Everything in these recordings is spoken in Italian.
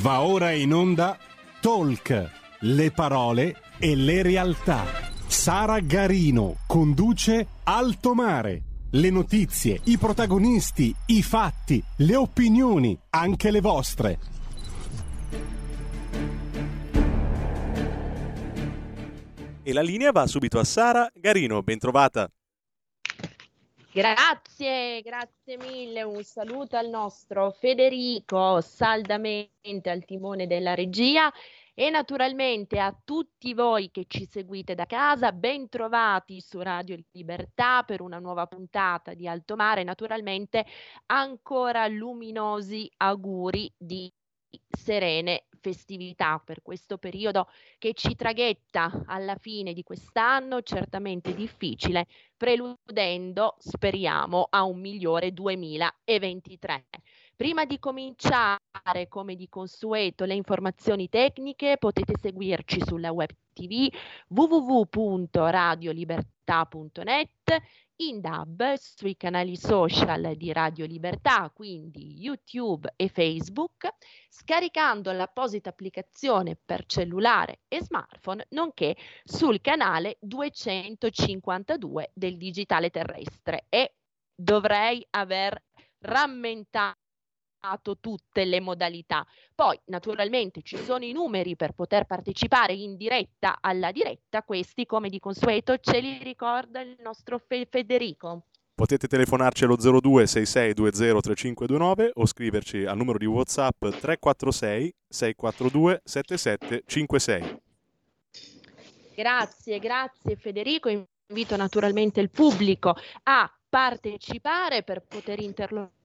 Va ora in onda Talk, le parole e le realtà. Sara Garino conduce Alto Mare. Le notizie, i protagonisti, i fatti, le opinioni, anche le vostre. E la linea va subito a Sara Garino, bentrovata. Grazie, grazie mille. Un saluto al nostro Federico, saldamente al timone della regia e naturalmente a tutti voi che ci seguite da casa, ben trovati su Radio Libertà per una nuova puntata di Alto Mare. Naturalmente ancora luminosi auguri di serene festività per questo periodo che ci traghetta alla fine di quest'anno, certamente difficile, preludendo, speriamo, a un migliore 2023. Prima di cominciare, come di consueto, le informazioni tecniche, potete seguirci sulla web tv www.radiolibertà.net in DAB sui canali social di Radio Libertà, quindi YouTube e Facebook, scaricando l'apposita applicazione per cellulare e smartphone, nonché sul canale 252 del digitale terrestre. E dovrei aver rammentato tutte le modalità. Poi naturalmente ci sono i numeri per poter partecipare in diretta alla diretta, questi come di consueto ce li ricorda il nostro Fe- Federico. Potete telefonarci allo 02 6620 3529 o scriverci al numero di WhatsApp 346 642 7756. Grazie, grazie Federico. Invito naturalmente il pubblico a partecipare per poter interloquire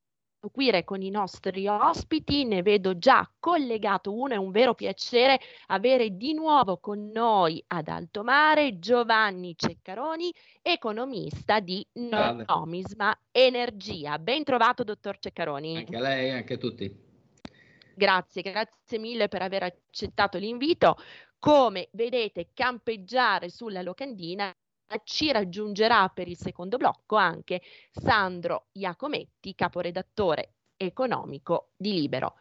interloquire con i nostri ospiti, ne vedo già collegato uno, è un vero piacere avere di nuovo con noi ad Alto Mare Giovanni Ceccaroni, economista di Nomisma Energia. Ben trovato dottor Ceccaroni. Anche a lei, anche a tutti. Grazie, grazie mille per aver accettato l'invito. Come vedete, campeggiare sulla locandina ci raggiungerà per il secondo blocco anche Sandro Iacometti, caporedattore economico di Libero.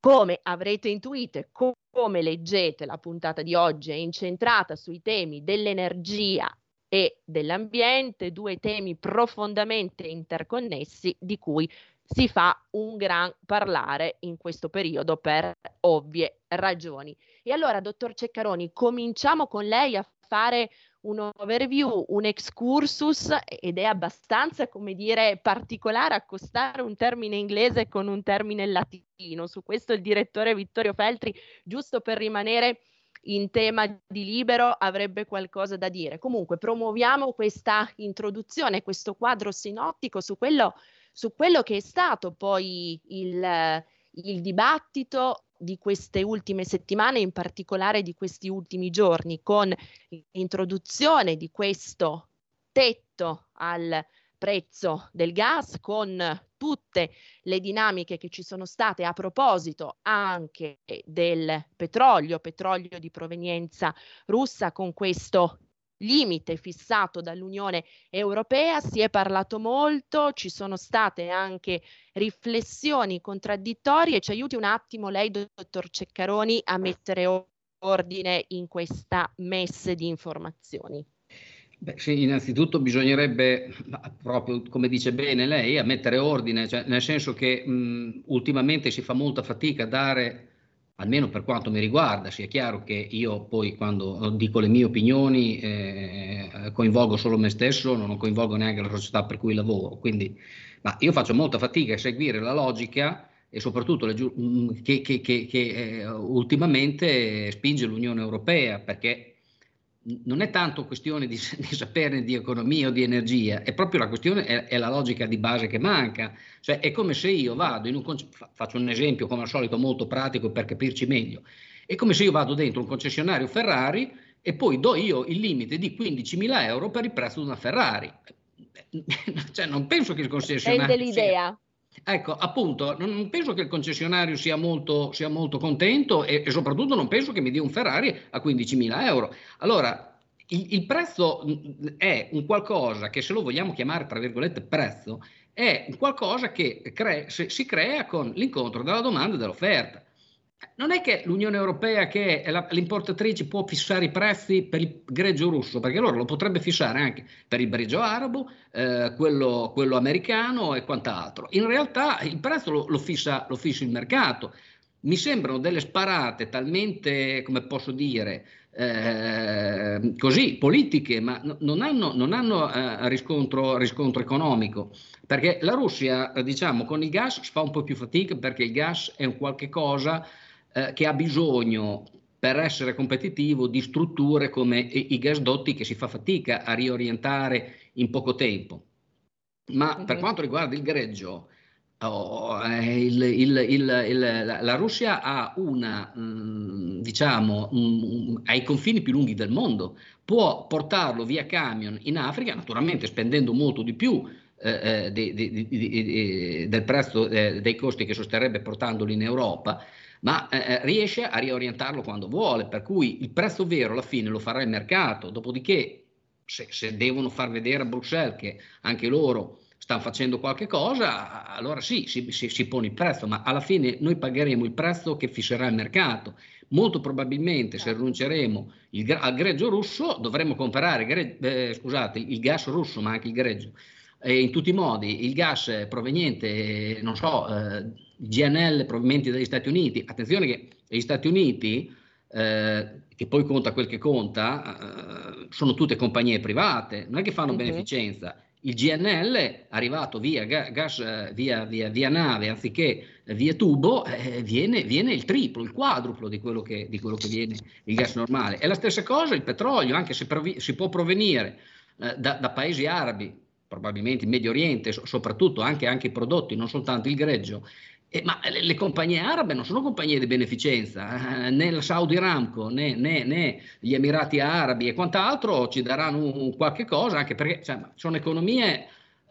Come avrete intuito e come leggete, la puntata di oggi è incentrata sui temi dell'energia e dell'ambiente, due temi profondamente interconnessi di cui si fa un gran parlare in questo periodo per ovvie ragioni. E allora, dottor Ceccaroni, cominciamo con lei a fare un overview, un excursus ed è abbastanza, come dire, particolare accostare un termine inglese con un termine latino. Su questo il direttore Vittorio Feltri, giusto per rimanere in tema di libero, avrebbe qualcosa da dire. Comunque promuoviamo questa introduzione, questo quadro sinottico su quello, su quello che è stato poi il, il dibattito di queste ultime settimane, in particolare di questi ultimi giorni, con l'introduzione di questo tetto al prezzo del gas, con tutte le dinamiche che ci sono state a proposito anche del petrolio, petrolio di provenienza russa, con questo limite fissato dall'Unione Europea, si è parlato molto, ci sono state anche riflessioni contraddittorie. Ci aiuti un attimo lei, dottor Ceccaroni, a mettere ordine in questa messe di informazioni. Beh, sì, innanzitutto bisognerebbe, proprio come dice bene lei, a mettere ordine, cioè, nel senso che mh, ultimamente si fa molta fatica a dare almeno per quanto mi riguarda, sia chiaro che io poi quando dico le mie opinioni eh, coinvolgo solo me stesso, non coinvolgo neanche la società per cui lavoro, quindi ma io faccio molta fatica a seguire la logica e soprattutto le, che, che, che, che eh, ultimamente spinge l'Unione Europea perché non è tanto questione di, di, saperne di economia o di energia, è proprio la questione, è, è, la logica di base che manca. Cioè è come se io vado in un faccio un esempio come al solito molto pratico per capirci meglio, è come se io vado dentro un concessionario Ferrari e poi do io il limite di 15.000 euro per il prezzo di una Ferrari. cioè non penso che il concessionario... Rende l'idea. Ecco, appunto, non penso che il concessionario sia molto, sia molto contento e, e, soprattutto non penso che mi dia un Ferrari a 15.000 euro. Allora, il, il, prezzo è un qualcosa che se lo vogliamo chiamare, tra virgolette, prezzo, è un qualcosa che cre- si crea con l'incontro della domanda e dell'offerta. Non è che l'Unione Europea, che è l'importatrice, può fissare i prezzi per il greggio russo, perché allora lo potrebbe fissare anche per il greggio arabo, eh, quello, quello, americano e quant'altro. In realtà il prezzo lo, lo, fissa, lo fissa il mercato. Mi sembrano delle sparate talmente, come posso dire, eh, così politiche, ma no, non hanno, non hanno eh, riscontro, riscontro, economico, perché la Russia, diciamo, con il gas fa un po' più fatica perché il gas è un qualche cosa eh, che ha bisogno per essere competitivo di strutture come i, i gasdotti che si fa fatica a riorientare in poco tempo. Ma uh-huh. per mhm. quanto riguarda il greggio, Oh, eh, il, il, il, la Russia ha una, mm, diciamo, um, ai confini più lunghi del mondo, può portarlo via camion in Africa, naturalmente spendendo molto di più eh, eh di, di, di, del prezzo eh, dei costi che sosterrebbe portandolo in Europa, ma eh, eh, riesce a riorientarlo quando vuole, per cui il prezzo vero alla fine lo farà il mercato, dopodiché se, se devono far vedere a Bruxelles che anche loro stanno facendo qualche cosa, allora sì, si, si, si, pone il prezzo, ma alla fine noi pagheremo il prezzo che fisserà il mercato. Molto probabilmente se certo. rinunceremo il, al greggio russo dovremo comprare gre, eh, scusate, il gas russo, ma anche il greggio. E in tutti i modi il gas proveniente, non so, eh, GNL provenienti dagli Stati Uniti. Attenzione che gli Stati Uniti, eh, che poi conta quel che conta, eh, sono tutte compagnie private, non è che fanno uh-huh. beneficenza il GNL arrivato via gas, eh, via, via, via nave anziché via tubo, eh, viene, viene, il triplo, il quadruplo di quello, che, di quello, che, viene il gas normale. È la stessa cosa il petrolio, anche se provi, si può provenire eh, da, da, paesi arabi, probabilmente in Medio Oriente, so, soprattutto anche, anche i prodotti, non soltanto il greggio, eh, ma le, le, compagnie arabe non sono compagnie di beneficenza, eh, né la Saudi Aramco né, né, né, gli Emirati Arabi e quant'altro ci daranno un, qualche cosa, anche perché cioè, sono economie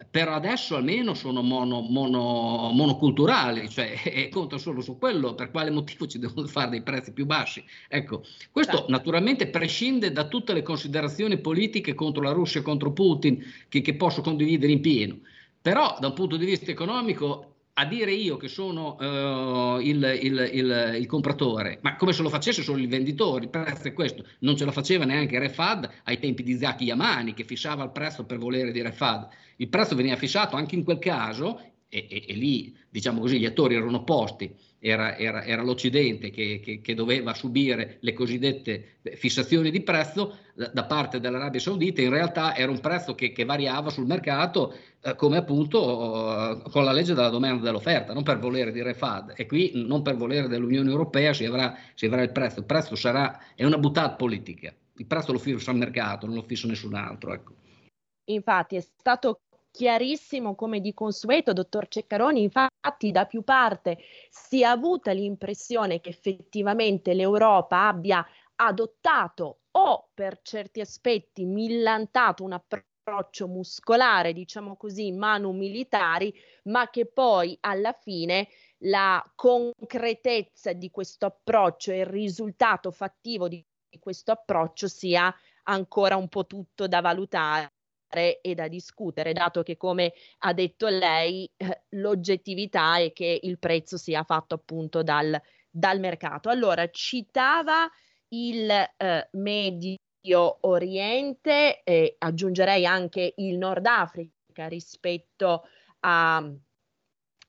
per adesso almeno sono mono, mono, monoculturali, cioè e contano solo su quello, per quale motivo ci devono fare dei prezzi più bassi. Ecco, questo certo. naturalmente prescinde da tutte le considerazioni politiche contro la Russia e contro Putin che, che posso condividere in pieno. Però da un punto di vista economico a dire io che sono uh, il, il, il, il, compratore, ma come se lo facesse solo il venditore, il prezzo è questo, non ce la faceva neanche Refad ai tempi di Zaki Yamani che fissava il prezzo per volere di Refad, il prezzo veniva fissato anche in quel caso e, e, e lì diciamo così gli attori erano opposti, era, era, era l'Occidente che, che, che, doveva subire le cosiddette fissazioni di prezzo da, da, parte dell'Arabia Saudita, in realtà era un prezzo che, che variava sul mercato eh, come appunto eh, con la legge della domanda e dell'offerta, non per volere di Refad e qui non per volere dell'Unione Europea si avrà, si avrà il prezzo, il prezzo sarà, è una buttata politica, il prezzo lo fissa il mercato, non lo fissa nessun altro. Ecco. Infatti è stato chiarissimo come di consueto, dottor Ceccaroni, infatti da più parte si è avuta l'impressione che effettivamente l'Europa abbia adottato o per certi aspetti millantato un approccio muscolare, diciamo così, manu militari, ma che poi alla fine la concretezza di questo approccio e il risultato fattivo di questo approccio sia ancora un po' tutto da valutare e da discutere, dato che come ha detto lei, eh, l'oggettività è che il prezzo sia fatto appunto dal, dal mercato. Allora, citava il eh, Medio Oriente e aggiungerei anche il Nord Africa rispetto a,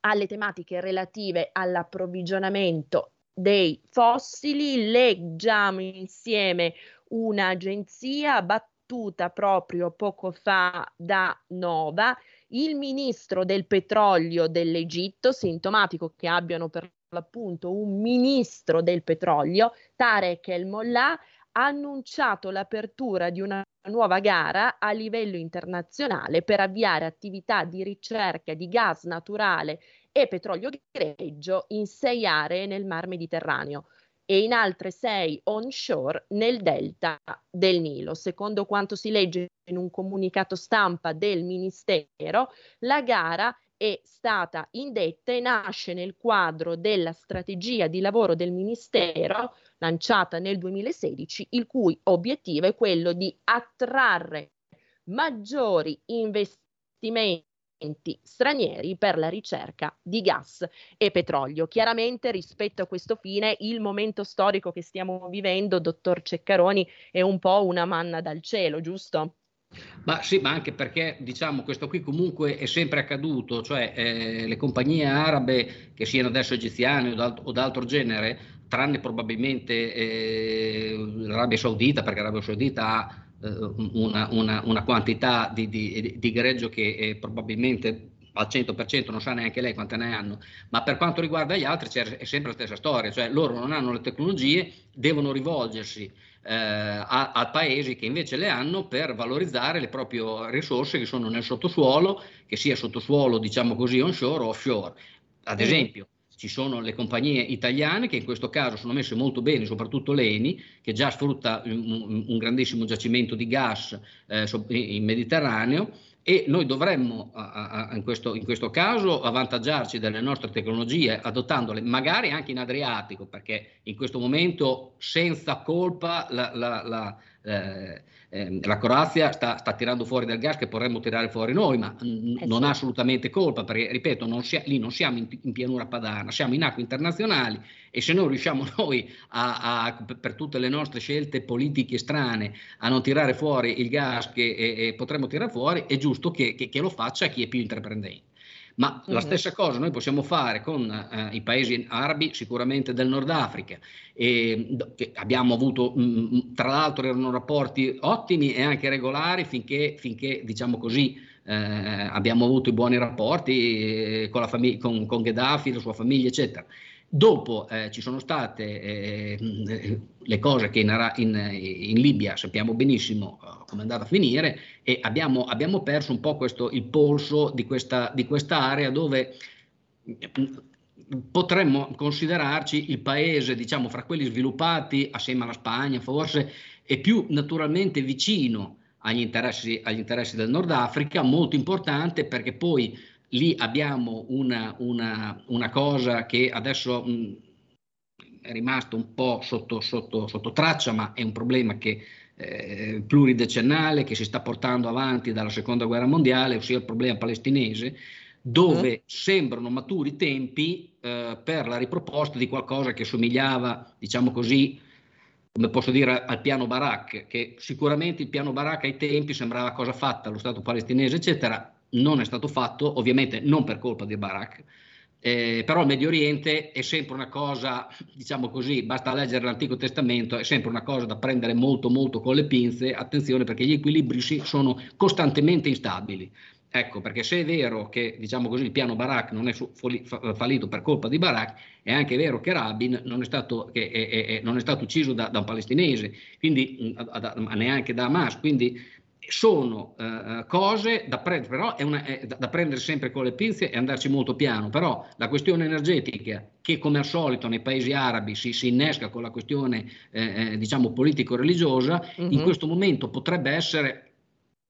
alle tematiche relative all'approvvigionamento dei fossili. Leggiamo insieme un'agenzia battuta battuta proprio poco fa da Nova, il ministro del petrolio dell'Egitto, sintomatico che abbiano per l'appunto un ministro del petrolio, Tarek El Mollah, ha annunciato l'apertura di una nuova gara a livello internazionale per avviare attività di ricerca di gas naturale e petrolio greggio in sei aree nel Mar Mediterraneo e in altre sei onshore nel delta del Nilo. Secondo quanto si legge in un comunicato stampa del Ministero, la gara è stata indetta e nasce nel quadro della strategia di lavoro del Ministero lanciata nel 2016, il cui obiettivo è quello di attrarre maggiori investimenti stranieri per la ricerca di gas e petrolio. Chiaramente rispetto a questo fine il momento storico che stiamo vivendo, dottor Ceccaroni, è un po' una manna dal cielo, giusto? Ma sì, ma anche perché diciamo questo qui comunque è sempre accaduto, cioè eh, le compagnie arabe che siano adesso egiziane o, d'alt- o d'altro genere, tranne probabilmente eh, l'Arabia Saudita, perché l'Arabia Saudita ha una, una, una, quantità di, di, di greggio che probabilmente al 100% non sa neanche lei quante ne hanno, ma per quanto riguarda gli altri è sempre la stessa storia, cioè loro non hanno le tecnologie, devono rivolgersi eh, a, a, paesi che invece le hanno per valorizzare le proprie risorse che sono nel sottosuolo, che sia sottosuolo diciamo così onshore o offshore. Ad esempio, ci sono le compagnie italiane che in questo caso sono messe molto bene, soprattutto l'ENI, che già sfrutta un, un grandissimo giacimento di gas eh, in Mediterraneo e noi dovremmo in, questo, in, questo, caso avvantaggiarci delle nostre tecnologie adottandole magari anche in Adriatico perché in questo momento senza colpa la, la, la, eh, eh, la Croazia sta, sta, tirando fuori del gas che potremmo tirare fuori noi, ma n- eh non ha assolutamente colpa, perché ripeto, non sia, lì non siamo in, in, pianura padana, siamo in acque internazionali e se non riusciamo noi a, a, per tutte le nostre scelte politiche strane a non tirare fuori il gas che e, e potremmo tirare fuori, è giusto che, che, che lo faccia chi è più intraprendente. Ma la stessa cosa noi possiamo fare con eh, i paesi arabi, sicuramente del Nord Africa. E, abbiamo avuto, mh, mm, mm, tra l'altro, erano rapporti ottimi e anche regolari finché, finché diciamo così, eh, abbiamo avuto i buoni rapporti eh, con, famig- con, con Gheddafi, la sua famiglia, eccetera. Dopo eh, ci sono state eh, le cose che in, in, in, Libia sappiamo benissimo come è andata a finire e abbiamo, abbiamo, perso un po' questo, il polso di questa, di questa area dove mm, potremmo considerarci il paese, diciamo, fra quelli sviluppati, assieme alla Spagna forse, e più naturalmente vicino agli interessi, agli interessi del Nord Africa, molto importante perché poi lì abbiamo una, una, una cosa che adesso mh, è rimasto un po' sotto, sotto, sotto, traccia, ma è un problema che eh, pluridecennale che si sta portando avanti dalla seconda guerra mondiale, ossia il problema palestinese, dove uh-huh. sembrano maturi tempi eh, per la riproposta di qualcosa che somigliava, diciamo così, come posso dire, al piano Barak, che sicuramente il piano Barak ai tempi sembrava cosa fatta, lo Stato palestinese, eccetera, non è stato fatto, ovviamente non per colpa di Barak, eh, però il Medio Oriente è sempre una cosa, diciamo così, basta leggere l'Antico Testamento, è sempre una cosa da prendere molto molto con le pinze, attenzione perché gli equilibri sono costantemente instabili. Ecco, perché se è vero che, diciamo così, il piano Barak non è fallito per colpa di Barak, è anche vero che Rabin non è stato, è, è, non è stato ucciso da, da, un palestinese, quindi, mm, neanche da Hamas, quindi sono eh, cose da prendere, però è, una, è da prendere sempre con le pinze e andarci molto piano, però la questione energetica che come al solito nei paesi arabi si, si innesca con la questione eh, eh diciamo politico-religiosa, mm-hmm. in questo momento potrebbe essere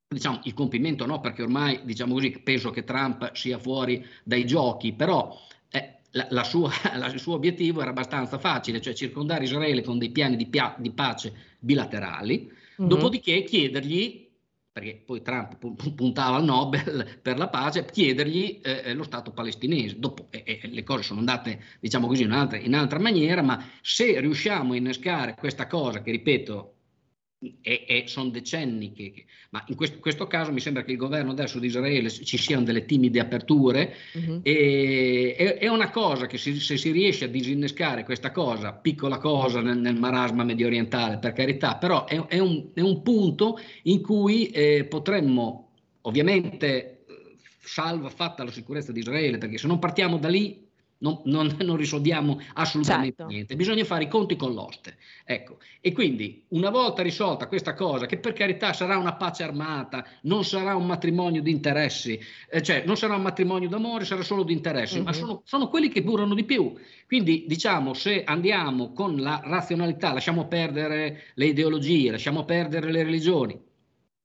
diciamo, il compimento no, perché ormai diciamo così, penso che Trump sia fuori dai giochi, però eh, la, la sua, la, il suo obiettivo era abbastanza facile, cioè circondare Israele con dei piani di, pia, di pace bilaterali, mm-hmm. dopodiché chiedergli perché poi Trump puntava al Nobel per la pace, chiedergli eh, eh, lo Stato palestinese. Dopo eh, eh, le cose sono andate, diciamo così, in un'altra, in un'altra maniera, ma se riusciamo a innescare questa cosa, che ripeto, e, e sono decenni che, che ma in questo, questo, caso mi sembra che il governo adesso di Israele ci siano delle timide aperture uh-huh. e è, è, una cosa che si, se si riesce a disinnescare questa cosa, piccola cosa nel, nel marasma medio orientale per carità, però è, è, un, è un, punto in cui eh, potremmo ovviamente salva fatta la sicurezza di Israele perché se non partiamo da lì non, non, non, risolviamo assolutamente certo. niente, bisogna fare i conti con l'oste. Ecco. E quindi una volta risolta questa cosa, che per carità sarà una pace armata, non sarà un matrimonio di interessi, eh, cioè non sarà un matrimonio d'amore, sarà solo di interessi, mm-hmm. ma sono, sono, quelli che durano di più. Quindi diciamo, se andiamo con la razionalità, lasciamo perdere le ideologie, lasciamo perdere le religioni,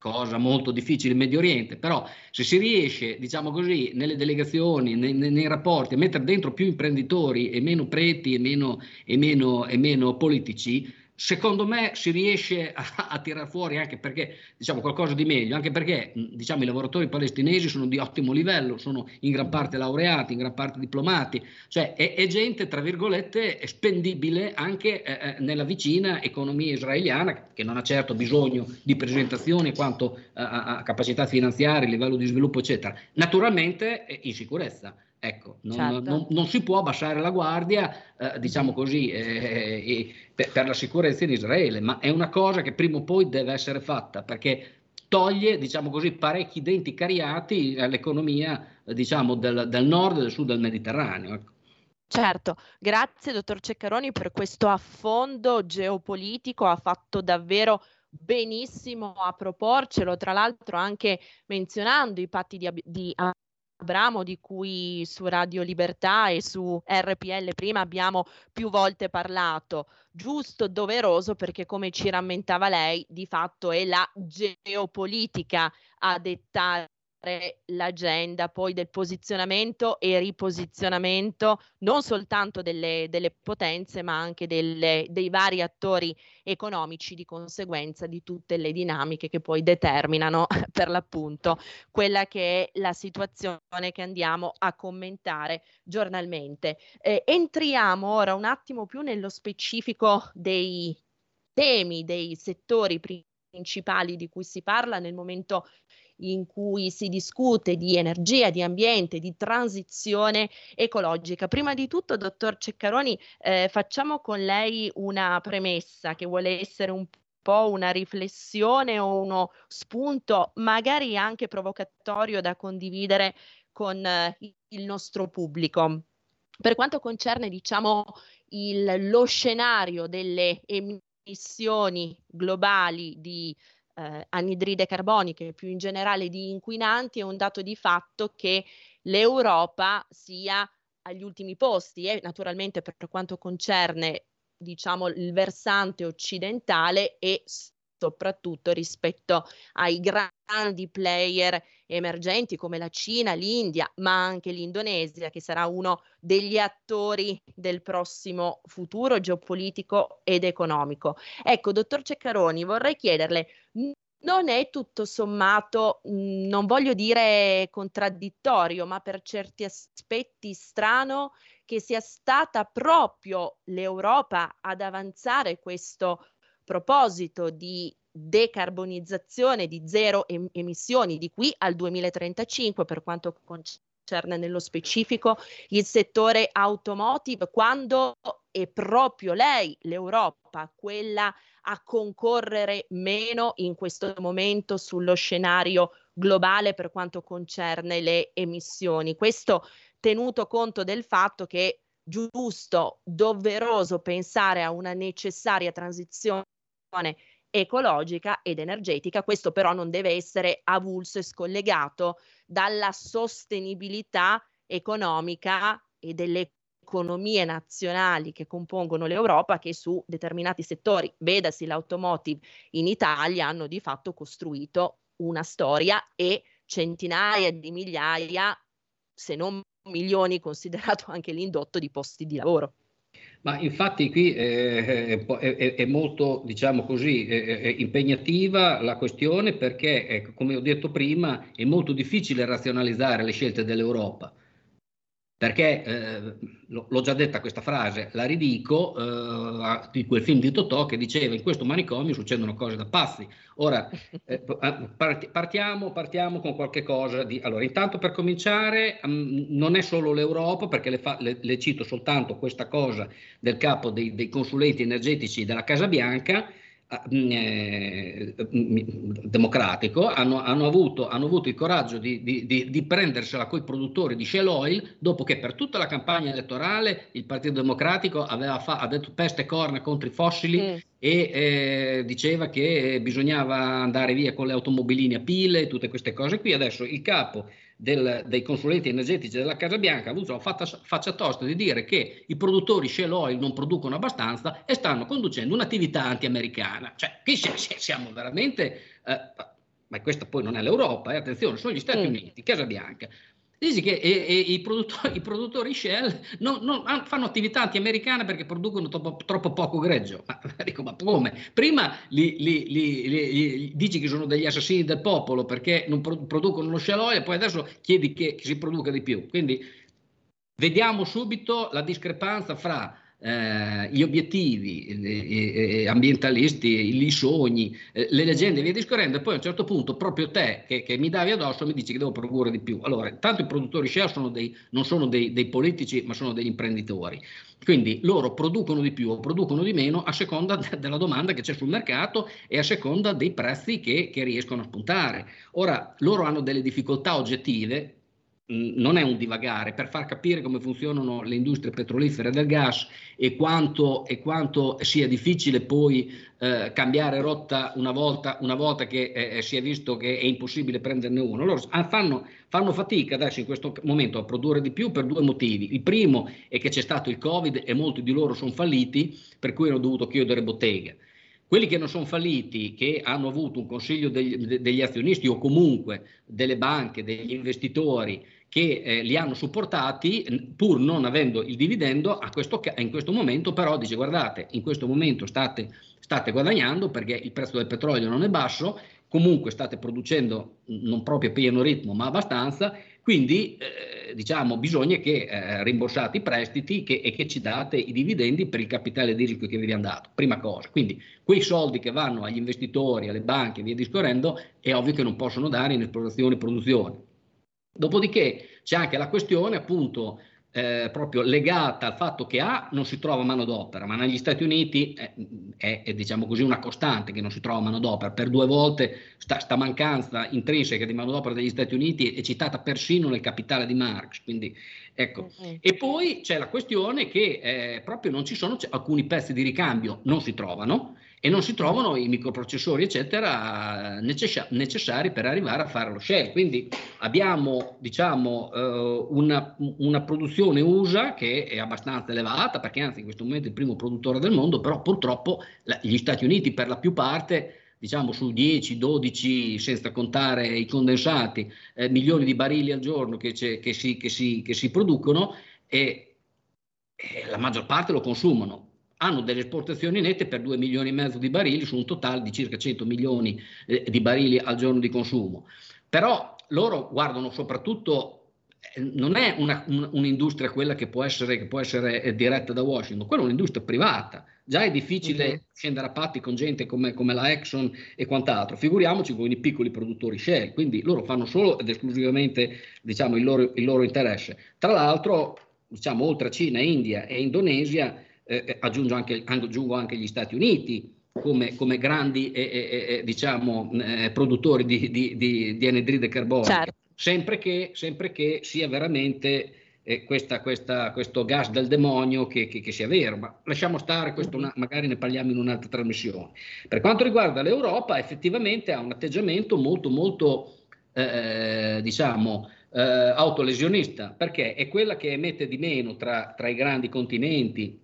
cosa molto difficile in Medio Oriente, però se si riesce, diciamo così, nelle delegazioni, nei, nei rapporti, a mettere dentro più imprenditori e meno preti e meno, e meno, e meno politici, Secondo me si riesce a, a tirar fuori anche perché diciamo qualcosa di meglio, anche perché diciamo, i lavoratori palestinesi sono di ottimo livello, sono in gran parte laureati, in gran parte diplomati, cioè è, è gente tra virgolette spendibile anche eh, eh nella vicina economia israeliana che non ha certo bisogno di presentazioni quanto a, a capacità finanziarie, livello di sviluppo eccetera, naturalmente in sicurezza. Ecco, non, certo. non, non, si può abbassare la guardia, eh, diciamo così, eh, eh, per, per, la sicurezza in Israele, ma è una cosa che prima o poi deve essere fatta perché toglie, diciamo così, parecchi denti cariati all'economia, diciamo, del, del nord e del sud del Mediterraneo. Ecco. Certo, grazie dottor Ceccaroni per questo affondo geopolitico, ha fatto davvero benissimo a proporcelo, tra l'altro anche menzionando i patti di, di Abramo di cui su Radio Libertà e su RPL prima abbiamo più volte parlato. Giusto, doveroso perché come ci rammentava lei, di fatto è la geopolitica a dettare l'agenda poi del posizionamento e riposizionamento non soltanto delle, delle potenze ma anche delle, dei vari attori economici di conseguenza di tutte le dinamiche che poi determinano per l'appunto quella che è la situazione che andiamo a commentare giornalmente. Eh, entriamo ora un attimo più nello specifico dei temi, dei settori principali di cui si parla nel momento in cui si discute di energia, di ambiente, di transizione ecologica. Prima di tutto, dottor Ceccaroni, eh, facciamo con lei una premessa che vuole essere un po' una riflessione o uno spunto, magari anche provocatorio da condividere con eh, il nostro pubblico. Per quanto concerne, diciamo, il, lo scenario delle emissioni globali di eh, anidride carbonica e più in generale di inquinanti è un dato di fatto che l'Europa sia agli ultimi posti e naturalmente per quanto concerne diciamo il versante occidentale e soprattutto rispetto ai grandi player emergenti come la Cina, l'India, ma anche l'Indonesia, che sarà uno degli attori del prossimo futuro geopolitico ed economico. Ecco, dottor Ceccaroni, vorrei chiederle, non è tutto sommato, non voglio dire contraddittorio, ma per certi aspetti strano che sia stata proprio l'Europa ad avanzare questo proposito di decarbonizzazione di zero em- emissioni di qui al 2035 per quanto concerne nello specifico il settore automotive, quando è proprio lei, l'Europa, quella a concorrere meno in questo momento sullo scenario globale per quanto concerne le emissioni. Questo tenuto conto del fatto che giusto, doveroso pensare a una necessaria transizione ecologica ed energetica. Questo però non deve essere avulso e scollegato dalla sostenibilità economica e delle economie nazionali che compongono l'Europa che su determinati settori, vedasi l'automotive in Italia, hanno di fatto costruito una storia e centinaia di migliaia, se non milioni, considerato anche l'indotto di posti di lavoro. Ma infatti qui eh, è, è, molto, diciamo così, è, impegnativa la questione perché, come ho detto prima, è molto difficile razionalizzare le scelte dell'Europa perché eh, l'ho già detta questa frase, la ridico, eh, di quel film di Totò che diceva in questo manicomio succedono cose da pazzi. Ora eh, partiamo, partiamo, con qualche cosa di... Allora, intanto per cominciare um, non è solo l'Europa, perché le, fa, le, le, cito soltanto questa cosa del capo dei, dei consulenti energetici della Casa Bianca, eh, democratico hanno, hanno, avuto, hanno, avuto, il coraggio di, di, di, di prendersela con i produttori di Shell Oil dopo che per tutta la campagna elettorale il Partito Democratico aveva fa, ha detto peste e corna contro i fossili mm. e eh, diceva che bisognava andare via con le automobiline a pile e tutte queste cose qui. Adesso il capo del, dei consulenti energetici della Casa Bianca ha avuto la faccia, faccia tosta di dire che i produttori Shell Oil non producono abbastanza e stanno conducendo un'attività anti-americana. Cioè, qui siamo veramente... Eh, ma questa poi non è l'Europa, eh, attenzione, sono gli Stati mm. Uniti, Casa Bianca. Dici che e, e i, produttori, i, produttori, Shell non, non, fanno attività anti-americane perché producono troppo, troppo poco greggio. Ma, dico, ma come? Prima li, li, li, dici che sono degli assassini del popolo perché non producono lo Shell oil e poi adesso chiedi che, che si produca di più. Quindi vediamo subito la discrepanza fra eh, gli obiettivi eh, ambientalisti, i sogni, eh, le leggende via discorrendo, e poi a un certo punto proprio te che, che, mi davi addosso mi dici che devo produrre di più. Allora, tanto i produttori share sono dei, non sono dei, dei politici, ma sono degli imprenditori. Quindi loro producono di più o producono di meno a seconda de- della domanda che c'è sul mercato e a seconda dei prezzi che, che riescono a spuntare. Ora, loro hanno delle difficoltà oggettive non è un divagare, per far capire come funzionano le industrie petrolifere del gas e quanto, e quanto sia difficile poi eh, cambiare rotta una volta, una volta che eh, si è visto che è impossibile prenderne uno. Loro fanno, fanno, fatica adesso in questo momento a produrre di più per due motivi. Il primo è che c'è stato il Covid e molti di loro sono falliti, per cui hanno dovuto chiudere botteghe. Quelli che non sono falliti, che hanno avuto un consiglio degli, degli azionisti o comunque delle banche, degli investitori che eh, li hanno supportati pur non avendo il dividendo, questo, in questo momento però dice guardate, in questo momento state, state guadagnando perché il prezzo del petrolio non è basso, comunque state producendo non proprio a pieno ritmo ma abbastanza, quindi eh, diciamo bisogna che eh, rimborsate i prestiti che, e che ci date i dividendi per il capitale di rischio che vi abbiamo dato, prima cosa. Quindi quei soldi che vanno agli investitori, alle banche e via discorrendo, è ovvio che non possono dare in esplorazione e produzione. Dopodiché c'è anche la questione appunto eh, proprio legata al fatto che A non si trova manodopera, ma negli Stati Uniti è, è, è diciamo così, una costante che non si trova manodopera. Per due volte sta, sta mancanza intrinseca di manodopera degli Stati Uniti è citata persino nel capitale di Marx. Quindi, ecco. mm-hmm. E poi c'è la questione che eh, proprio non ci sono alcuni pezzi di ricambio, non si trovano e non si trovano i microprocessori, eccetera, necess- necessari per arrivare a fare lo shell. Quindi abbiamo, diciamo, eh, una, una, produzione USA che è abbastanza elevata, perché anzi in questo momento è il primo produttore del mondo, però purtroppo la, gli Stati Uniti per la più parte diciamo su 10, 12, senza contare i condensati, eh, milioni di barili al giorno che, che, si, che, si, che si, producono e, e la maggior parte lo consumano hanno delle esportazioni nette per 2 milioni e mezzo di barili su un totale di circa 100 milioni eh, di barili al giorno di consumo. Però loro guardano soprattutto, eh, non è una, un, un'industria quella che può essere, che può essere eh, diretta da Washington, quella è un'industria privata. Già è difficile mm-hmm. scendere a patti con gente come, come, la Exxon e quant'altro, figuriamoci con i piccoli produttori Shell, quindi loro fanno solo ed esclusivamente diciamo, il, loro, il loro interesse. Tra l'altro, diciamo, oltre a Cina, India e Indonesia, eh, eh, aggiungo, anche, aggiungo, anche, gli Stati Uniti come, come grandi eh, eh, diciamo, eh, produttori di, di, di, di, anidride carbonica, certo. sempre, che, sempre, che, sia veramente eh, questa, questa, questo gas del demonio che, che, che, sia vero, ma lasciamo stare, questo una, magari ne parliamo in un'altra trasmissione. Per quanto riguarda l'Europa, effettivamente ha un atteggiamento molto, molto, diciamo, autolesionista, perché è quella che emette di meno tra, tra i grandi continenti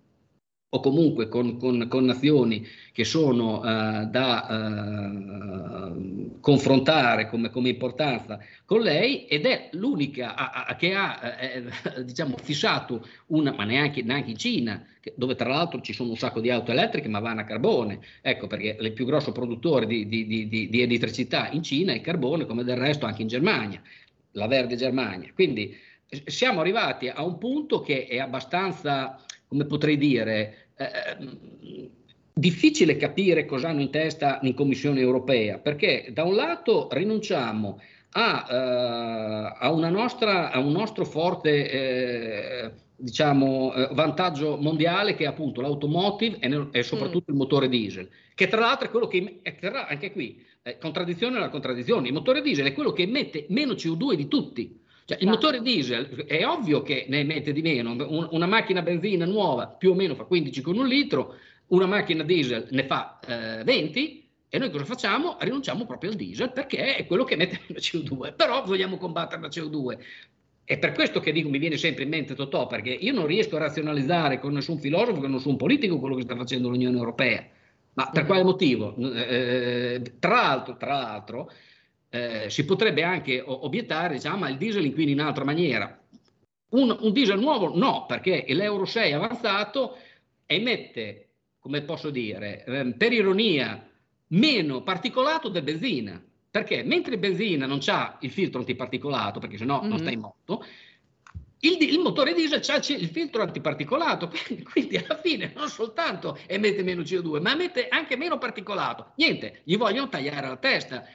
o comunque con, con, con, nazioni che sono uh, da uh, confrontare come, come, importanza con lei ed è l'unica a, a, che ha eh, diciamo, fissato una, ma neanche, neanche in Cina, che, dove tra l'altro ci sono un sacco di auto elettriche ma vanno a carbone, ecco perché il più grosso produttore di, di, di, di elettricità in Cina è il carbone come del resto anche in Germania, la verde Germania. Quindi siamo arrivati a un punto che è abbastanza come potrei dire, eh, difficile capire cosa hanno in testa in Commissione europea, perché da un lato rinunciamo a, uh, a, nostra, a un nostro forte eh, diciamo, eh, vantaggio mondiale che è appunto l'automotive e, e soprattutto mm. il motore diesel, che tra l'altro è quello che, è, anche qui, eh, contraddizione alla contraddizione, il motore diesel è quello che emette meno CO2 di tutti. Cioè, il motore diesel è ovvio che ne emette di meno, una macchina benzina nuova più o meno fa 15 con un litro, una macchina diesel ne fa eh, 20 e noi cosa facciamo? Rinunciamo proprio al diesel perché è quello che emette meno CO2, però vogliamo combattere la CO2. È per questo che dico, mi viene sempre in mente Totò, perché io non riesco a razionalizzare con nessun filosofo, con nessun politico quello che sta facendo l'Unione Europea. Ma per mm-hmm. quale motivo? Eh, tra l'altro, tra l'altro eh, si potrebbe anche obiettare, diciamo, ma il diesel inquina in altra maniera. Un, un diesel nuovo no, perché l'Euro 6 avanzato emette, come posso dire, eh, per ironia, meno particolato del benzina. Perché mentre il benzina non ha il filtro antiparticolato, perché sennò mm-hmm. non sta in moto, il, il, motore diesel ha il filtro antiparticolato, quindi alla fine non soltanto emette meno CO2, ma emette anche meno particolato. Niente, gli vogliono tagliare la testa.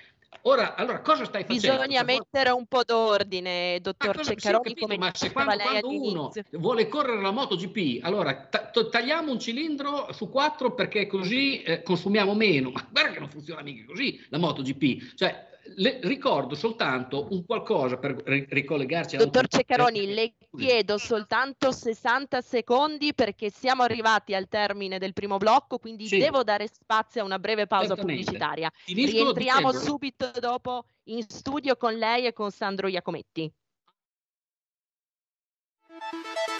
Ora, allora, cosa stai facendo? Bisogna mettere un po' d'ordine, dottor Ceccaroni, sì, come ma se quando, quando uno vuole correre la MotoGP, allora ta- tagliamo un cilindro su quattro perché così eh, consumiamo meno. Ma guarda che non funziona mica così la MotoGP. Cioè, le, ricordo soltanto un qualcosa per ricollegarci. Dottor Ceccaroni, le chiedo soltanto 60 secondi perché siamo arrivati al termine del primo blocco, quindi sì. devo dare spazio a una breve pausa pubblicitaria. Finisco Rientriamo subito dopo in studio con lei e con Sandro Iacometti.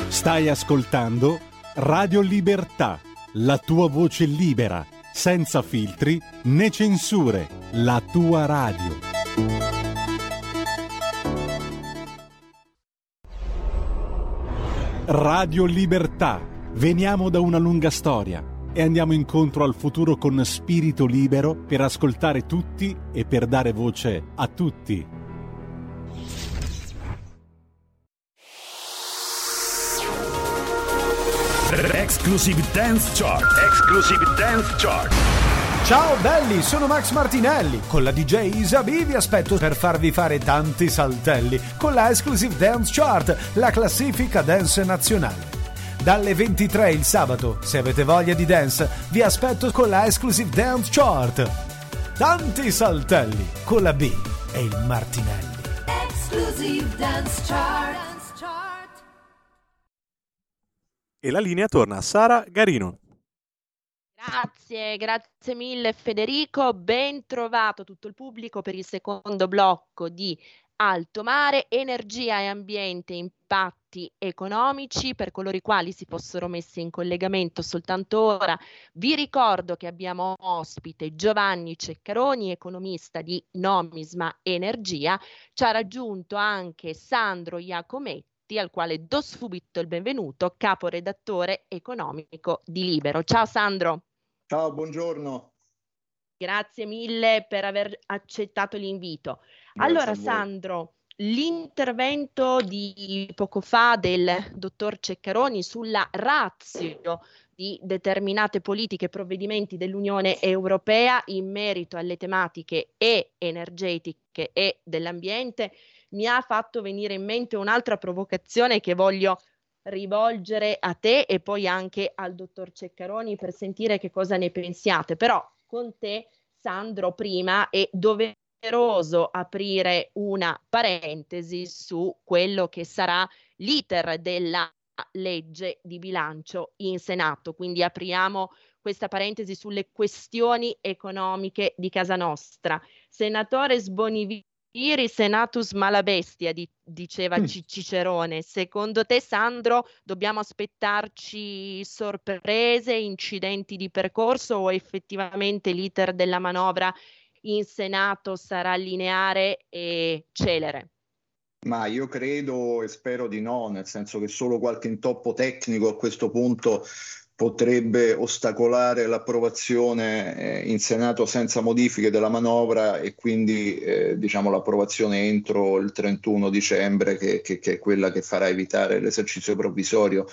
Stai ascoltando Radio Libertà, la tua voce libera senza filtri né censure, la tua radio. Radio Libertà. Veniamo da una lunga storia e andiamo incontro al futuro con spirito libero per ascoltare tutti e per dare voce a tutti. Exclusive Dance Chart. Exclusive Dance Chart. Ciao belli, sono Max Martinelli. Con la DJ Isabi vi aspetto per farvi fare tanti saltelli con la Exclusive Dance Chart, la classifica dance nazionale. Dalle 23 il sabato, se avete voglia di dance, vi aspetto con la Exclusive Dance Chart. Tanti saltelli con la B e il Martinelli. Exclusive Dance Chart e la linea torna a Sara Garino. Grazie, grazie mille Federico, ben trovato tutto il pubblico per il secondo blocco di Alto Mare, energia e ambiente, impatti economici per coloro i quali si fossero messi in collegamento soltanto ora. Vi ricordo che abbiamo ospite Giovanni Ceccaroni, economista di Nomisma Energia, ci ha raggiunto anche Sandro Iacometti al quale do subito il benvenuto, caporedattore economico di Libero. Ciao Sandro. Ciao, buongiorno. Grazie mille per aver accettato l'invito. Grazie allora Sandro, l'intervento di poco fa del dottor Ceccaroni sulla razio di determinate politiche e provvedimenti dell'Unione Europea in merito alle tematiche e energetiche e dell'ambiente mi ha fatto venire in mente un'altra provocazione che voglio rivolgere a te e poi anche al dottor Ceccaroni per sentire che cosa ne pensiate. Però con te, Sandro, prima è doveroso aprire una parentesi su quello che sarà l'iter della legge di bilancio in Senato. Quindi apriamo questa parentesi sulle questioni economiche di casa nostra. Senatore Sbonivi Iri senatus malabestia, di, diceva mm. Cicerone. Secondo te, Sandro, dobbiamo aspettarci sorprese, incidenti di percorso o effettivamente l'iter della manovra in Senato sarà lineare e celere? Ma io credo e spero di no, nel senso che solo qualche intoppo tecnico a questo punto potrebbe ostacolare l'approvazione eh, in Senato senza modifiche della manovra e quindi eh, diciamo, l'approvazione entro il 31 dicembre che, che, che, è quella che farà evitare l'esercizio provvisorio.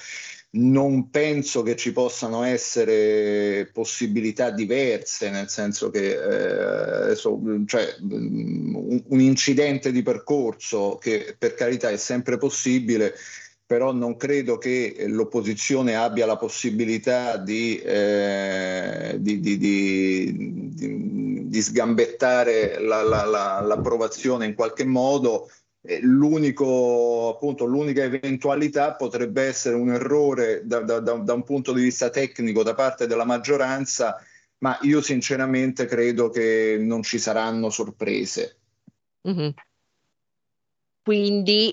Non penso che ci possano essere possibilità diverse, nel senso che eh, cioè, un incidente di percorso che per carità è sempre possibile, però non credo che l'opposizione abbia la possibilità di, eh, di, di, di sgambettare la, la, la, l'approvazione in qualche modo. L'unico, appunto, l'unica eventualità potrebbe essere un errore da, da, da, un punto di vista tecnico da parte della maggioranza, ma io sinceramente credo che non ci saranno sorprese. Mm-hmm. Quindi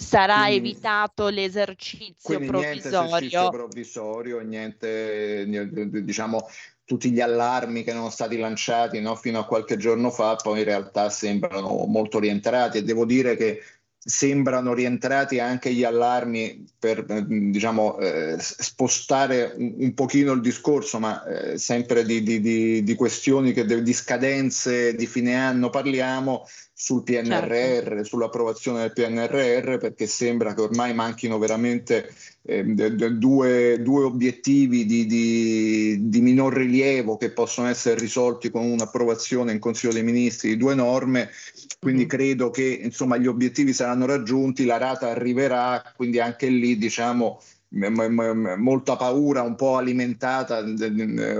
sarà quindi, evitato l'esercizio provvisorio. Niente esercizio provvisorio, niente, diciamo, tutti gli allarmi che erano stati lanciati no, fino a qualche giorno fa poi in realtà sembrano molto rientrati e devo dire che sembrano rientrati anche gli allarmi per diciamo, eh, spostare un, un, pochino il discorso, ma eh, sempre di, di, di, di questioni che di scadenze di fine anno parliamo sul PNRR, certo. sull'approvazione del PNRR, perché sembra che ormai manchino veramente eh, due, due, obiettivi di, di, di, minor rilievo che possono essere risolti con un'approvazione in Consiglio dei Ministri di due norme, quindi mm. credo che insomma, gli obiettivi saranno raggiunti, la rata arriverà, quindi anche lì diciamo molta paura un po' alimentata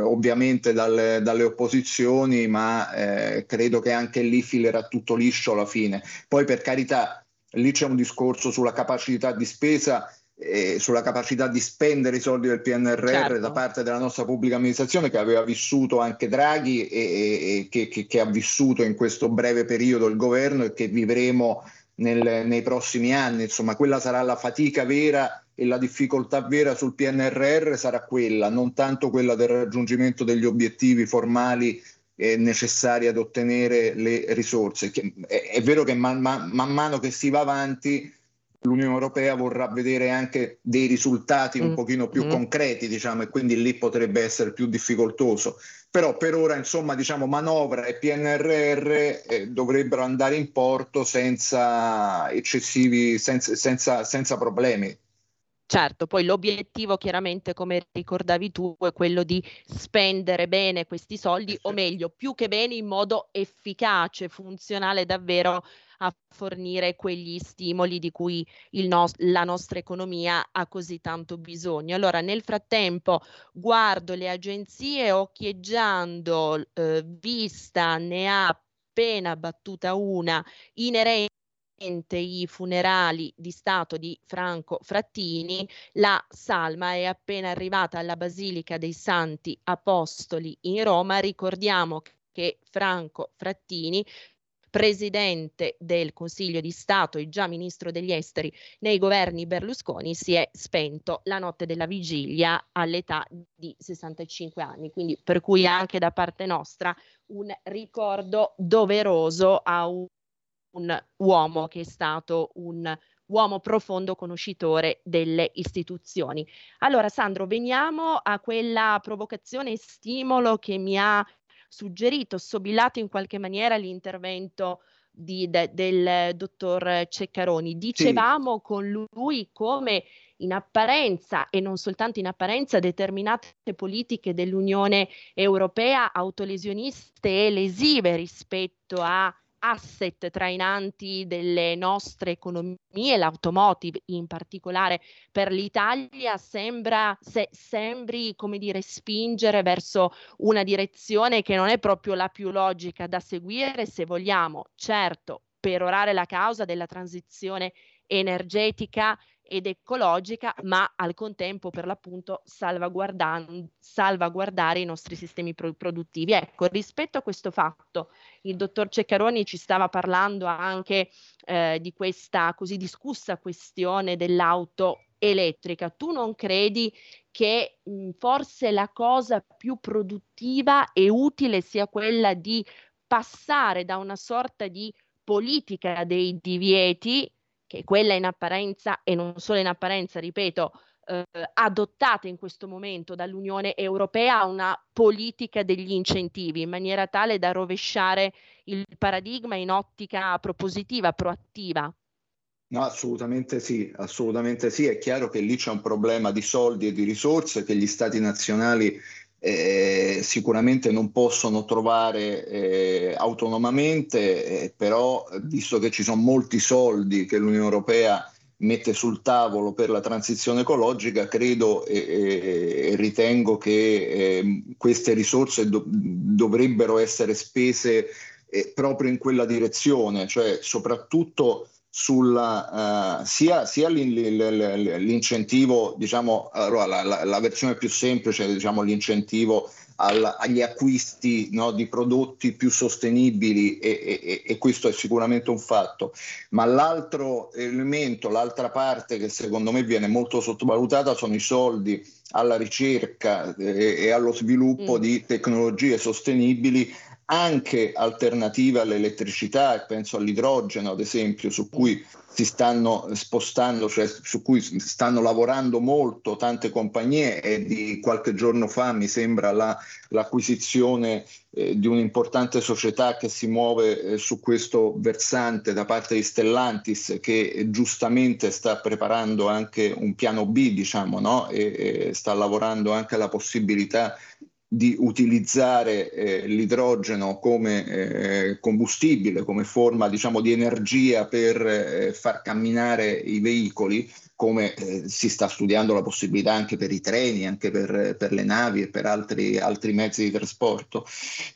ovviamente dalle, dalle opposizioni, ma eh, credo che anche lì filerà tutto liscio alla fine. Poi per carità, lì c'è un discorso sulla capacità di spesa e sulla capacità di spendere i soldi del PNRR certo. da parte della nostra pubblica amministrazione che aveva vissuto anche Draghi e, e, e che, che, che, ha vissuto in questo breve periodo il governo e che vivremo nel, nei prossimi anni. Insomma, quella sarà la fatica vera e la difficoltà vera sul PNRR sarà quella, non tanto quella del raggiungimento degli obiettivi formali eh, necessari ad ottenere le risorse. È, è vero che man, man, man, mano che si va avanti l'Unione Europea vorrà vedere anche dei risultati un mm. pochino più mm. concreti, diciamo, e quindi lì potrebbe essere più difficoltoso. Però per ora, insomma, diciamo, manovra e PNRR eh, dovrebbero andare in porto senza eccessivi, senza, senza, senza problemi. Certo, poi l'obiettivo chiaramente, come ricordavi tu, è quello di spendere bene questi soldi, o meglio, più che bene in modo efficace, funzionale davvero a fornire quegli stimoli di cui nos- la nostra economia ha così tanto bisogno. Allora, nel frattempo guardo le agenzie occhieggiando, eh, vista ne ha appena battuta una inerente i funerali di Stato di Franco Frattini, la salma è appena arrivata alla Basilica dei Santi Apostoli in Roma. Ricordiamo che Franco Frattini presidente del Consiglio di Stato e già ministro degli esteri nei governi Berlusconi, si è spento la notte della vigilia all'età di 65 anni. Quindi per cui anche da parte nostra un ricordo doveroso a un un uomo che è stato un uomo profondo conoscitore delle istituzioni. Allora, Sandro, veniamo a quella provocazione e stimolo che mi ha suggerito, sobillato in qualche maniera l'intervento di, de, del dottor Ceccaroni. Dicevamo sì. con lui come in apparenza e non soltanto in apparenza determinate politiche dell'Unione Europea autolesioniste e lesive rispetto a asset trainanti delle nostre economie, l'automotive in particolare. Per l'Italia, sembra, se, sembri come dire, spingere verso una direzione che non è proprio la più logica da seguire se vogliamo, certo, perorare la causa della transizione energetica ed ecologica, ma al contempo per l'appunto salvaguardare i nostri sistemi pro- produttivi. Ecco, rispetto a questo fatto, il dottor Ceccaroni ci stava parlando anche eh, di questa così discussa questione dell'auto elettrica. Tu non credi che mh, forse la cosa più produttiva e utile sia quella di passare da una sorta di politica dei divieti che quella in apparenza e non solo in apparenza, ripeto, eh, adottata in questo momento dall'Unione Europea una politica degli incentivi in maniera tale da rovesciare il paradigma in ottica propositiva, proattiva. No, assolutamente sì, assolutamente sì. È chiaro che lì c'è un problema di soldi e di risorse che gli stati nazionali eh, sicuramente non possono trovare eh, autonomamente, eh, però visto che ci sono molti soldi che l'Unione Europea mette sul tavolo per la transizione ecologica, credo e, ritengo che ehm, queste risorse do, dovrebbero essere spese eh, proprio in quella direzione, cioè soprattutto sulla, uh, sia, sia l'incentivo, diciamo, allora, la, la, la, versione più semplice, diciamo, l'incentivo al, agli acquisti no, di prodotti più sostenibili e, e, e, questo è sicuramente un fatto, ma l'altro elemento, l'altra parte che secondo me viene molto sottovalutata sono i soldi alla ricerca e, e allo sviluppo mm. di tecnologie sostenibili anche alternative all'elettricità e penso all'idrogeno ad esempio su cui si stanno spostando, cioè su cui stanno lavorando molto tante compagnie e di qualche giorno fa mi sembra la, l'acquisizione eh, di un'importante società che si muove eh, su questo versante da parte di Stellantis che giustamente sta preparando anche un piano B diciamo no? e, e sta lavorando anche alla possibilità di utilizzare eh, l'idrogeno come eh, combustibile, come forma diciamo, di energia per eh, far camminare i veicoli, come eh, si sta studiando la possibilità anche per i treni, anche per, per le navi e per altri, altri mezzi di trasporto.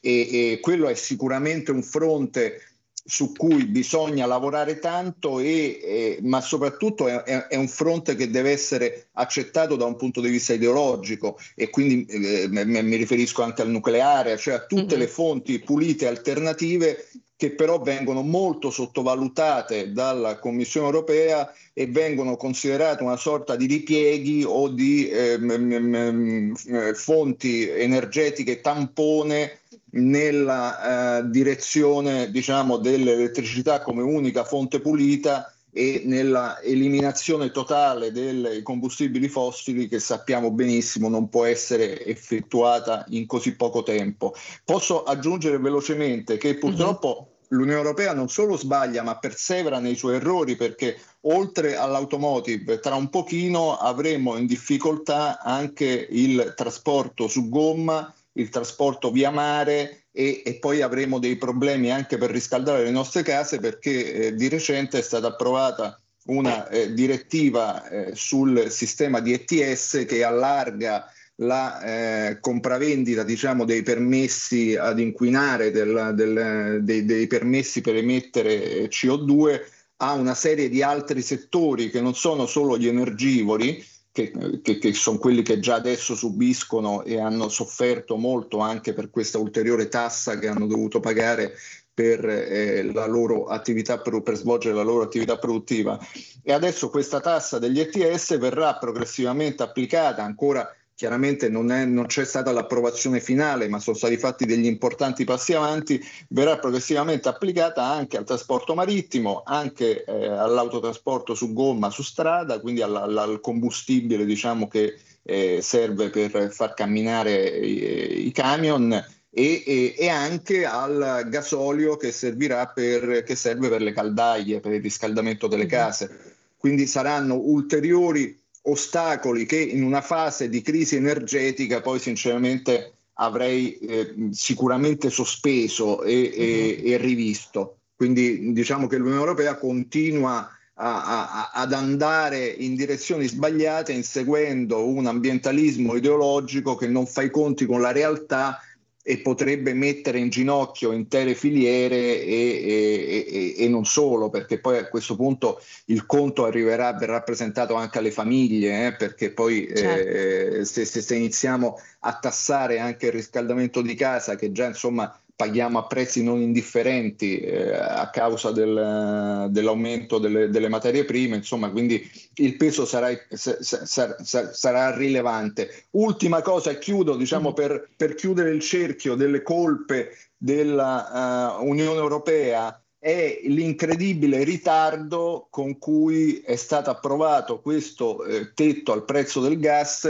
E, e quello è sicuramente un fronte su cui bisogna lavorare tanto, e, e, ma soprattutto è, è, un fronte che deve essere accettato da un punto di vista ideologico e quindi eh, mi riferisco anche al nucleare, cioè a tutte mm-hmm. le fonti pulite alternative che però vengono molto sottovalutate dalla Commissione europea e vengono considerate una sorta di ripieghi o di eh, m- m- fonti energetiche tampone nella eh, direzione diciamo, dell'elettricità come unica fonte pulita e nella eliminazione totale dei combustibili fossili che sappiamo benissimo non può essere effettuata in così poco tempo. Posso aggiungere velocemente che purtroppo uh-huh. l'Unione Europea non solo sbaglia ma persevera nei suoi errori perché oltre all'automotive tra un pochino avremo in difficoltà anche il trasporto su gomma il trasporto via mare e, e, poi avremo dei problemi anche per riscaldare le nostre case perché eh, di recente è stata approvata una eh, direttiva eh, sul sistema di ETS che allarga la eh, compravendita diciamo, dei permessi ad inquinare, del, del, dei, dei permessi per emettere CO2 a una serie di altri settori che non sono solo gli energivori, che, che, che, sono quelli che già adesso subiscono e hanno sofferto molto anche per questa ulteriore tassa che hanno dovuto pagare per, eh, la loro attività, per, per, svolgere la loro attività produttiva. E adesso questa tassa degli ETS verrà progressivamente applicata ancora chiaramente non, è, non, c'è stata l'approvazione finale, ma sono stati fatti degli importanti passi avanti, verrà progressivamente applicata anche al trasporto marittimo, anche eh, all'autotrasporto su gomma, su strada, quindi al, al combustibile diciamo, che eh, serve per far camminare i, i camion. E, e, e, anche al gasolio che, servirà per, che serve per le caldaie, per il riscaldamento delle case. Quindi saranno ulteriori ostacoli che in una fase di crisi energetica poi sinceramente avrei eh, sicuramente sospeso e, e, mhm. e, rivisto. Quindi diciamo che l'Unione Europea continua a, a, ad andare in direzioni sbagliate inseguendo un ambientalismo ideologico che non fa i conti con la realtà e potrebbe mettere in ginocchio intere filiere e, e, e, non solo, perché poi a questo punto il conto arriverà, verrà presentato anche alle famiglie, eh, perché poi certo. eh, se, se, se, iniziamo a tassare anche il riscaldamento di casa, che già insomma paghiamo a prezzi non indifferenti eh, a causa del, dell'aumento delle, delle, materie prime, insomma, quindi il peso sarà, sarà, sarà rilevante. Ultima cosa, e chiudo, diciamo, mm. per, per, chiudere il cerchio delle colpe della uh, Unione Europea è l'incredibile ritardo con cui è stato approvato questo eh, tetto al prezzo del gas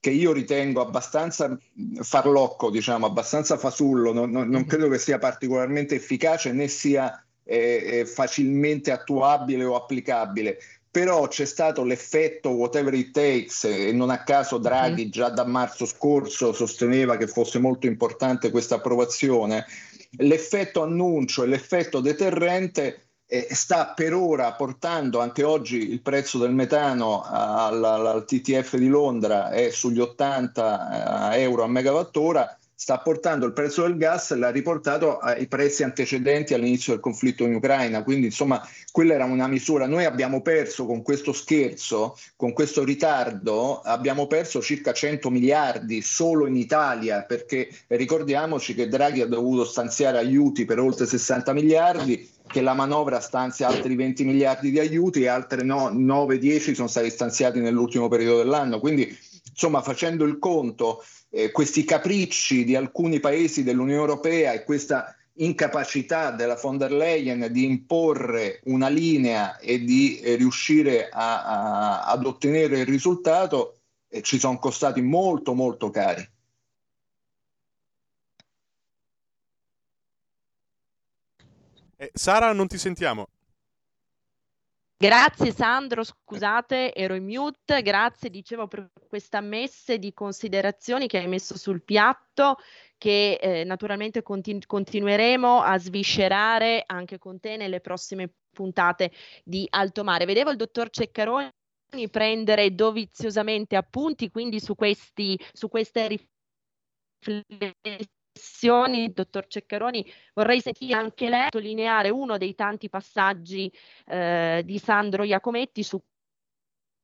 che io ritengo abbastanza farlocco, diciamo, abbastanza fasullo, non, non, non credo che sia particolarmente efficace né sia eh, eh, facilmente attuabile o applicabile. Però c'è stato l'effetto whatever it takes e non a caso Draghi già da marzo scorso sosteneva che fosse molto importante questa approvazione. L'effetto annuncio e l'effetto deterrente eh, sta per ora portando anche oggi il prezzo del metano al, al TTF di Londra è sugli 80 eh, euro a megawattora sta portando il prezzo del gas, l'ha riportato ai prezzi antecedenti all'inizio del conflitto in Ucraina. Quindi, insomma, quella era una misura. Noi abbiamo perso con questo scherzo, con questo ritardo, abbiamo perso circa 100 miliardi solo in Italia, perché ricordiamoci che Draghi ha dovuto stanziare aiuti per oltre 60 miliardi che la manovra stanzia altri 20 miliardi di aiuti e altre no, 9-10 sono stati stanziati nell'ultimo periodo dell'anno. Quindi, insomma, facendo il conto, eh, questi capricci di alcuni paesi dell'Unione Europea e questa incapacità della von der Leyen di imporre una linea e di eh, riuscire a, a, ad ottenere il risultato eh, ci sono costati molto molto cari. Eh, Sara, non ti sentiamo. Grazie Sandro, scusate, ero in mute. Grazie, dicevo, per questa messe di considerazioni che hai messo sul piatto, che eh, naturalmente continu- continueremo a sviscerare anche con te nelle prossime puntate di Alto Mare. Vedevo il dottor Ceccaroni prendere doviziosamente appunti, quindi su, questi, su queste riflessioni riflessioni, dottor Ceccaroni, vorrei sentire anche lei sottolineare uno dei tanti passaggi eh, di Sandro Iacometti su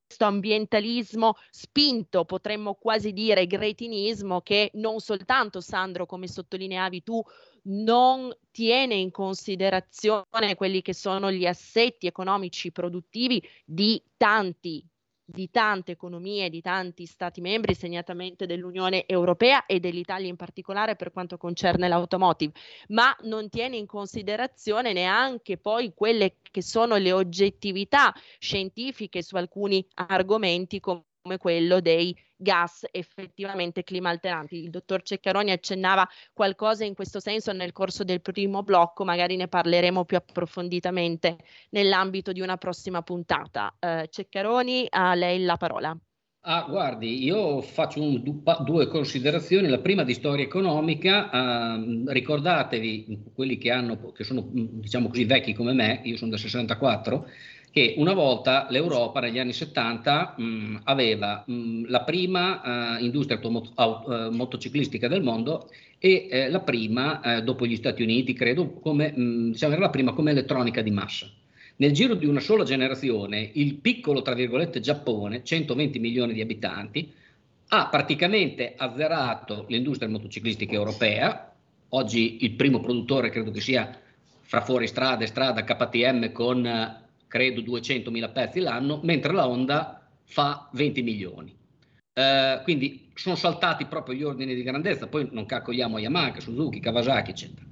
questo ambientalismo spinto, potremmo quasi dire gretinismo, che non soltanto, Sandro, come sottolineavi tu, non tiene in considerazione quelli che sono gli assetti economici produttivi di tanti di tante economie, di tanti Stati membri, segnatamente dell'Unione Europea e dell'Italia in particolare per quanto concerne l'automotive, ma non tiene in considerazione neanche poi quelle che sono le oggettività scientifiche su alcuni argomenti come quello dei gas effettivamente climalteranti. Il dottor Ceccaroni accennava qualcosa in questo senso nel corso del primo blocco, magari ne parleremo più approfonditamente nell'ambito di una prossima puntata. Eh, Ceccaroni, a lei la parola. Ah, guardi, io faccio un, due considerazioni. La prima di storia economica, eh, ricordatevi, quelli che, hanno, che sono diciamo così vecchi come me, io sono del 64, che una volta l'Europa negli anni 70 mh, aveva mh, la prima uh, industria auto- auto- uh, motociclistica del mondo e eh, la prima, eh, dopo gli Stati Uniti, credo, come, mh, diciamo, era la prima come elettronica di massa. Nel giro di una sola generazione, il piccolo, tra virgolette, Giappone, 120 milioni di abitanti, ha praticamente azzerato l'industria motociclistica europea. Oggi il primo produttore credo che sia fra fuori strada e strada KTM con credo 200.000 pezzi l'anno, mentre la Honda fa 20 milioni. Eh, quindi sono saltati proprio gli ordini di grandezza, poi non calcoliamo Yamaha, Suzuki, Kawasaki, eccetera.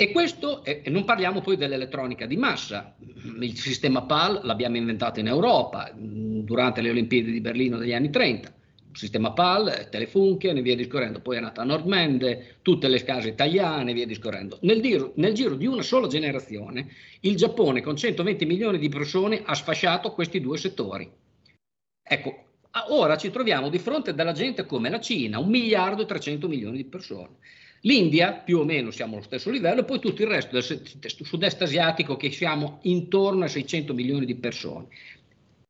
E questo, e non parliamo poi dell'elettronica di massa, il sistema PAL l'abbiamo inventato in Europa durante le Olimpiadi di Berlino degli anni 30, sistema PAL, Telefunken e via discorrendo, poi è nata Nordmende, tutte le case italiane e via discorrendo. Nel, giro, nel giro di una sola generazione il Giappone con 120 milioni di persone ha sfasciato questi due settori. Ecco, ora ci troviamo di fronte della gente come la Cina, un miliardo e 300 milioni di persone. L'India più o meno siamo allo stesso livello e poi tutto il resto del sud-est asiatico che siamo intorno a 600 milioni di persone.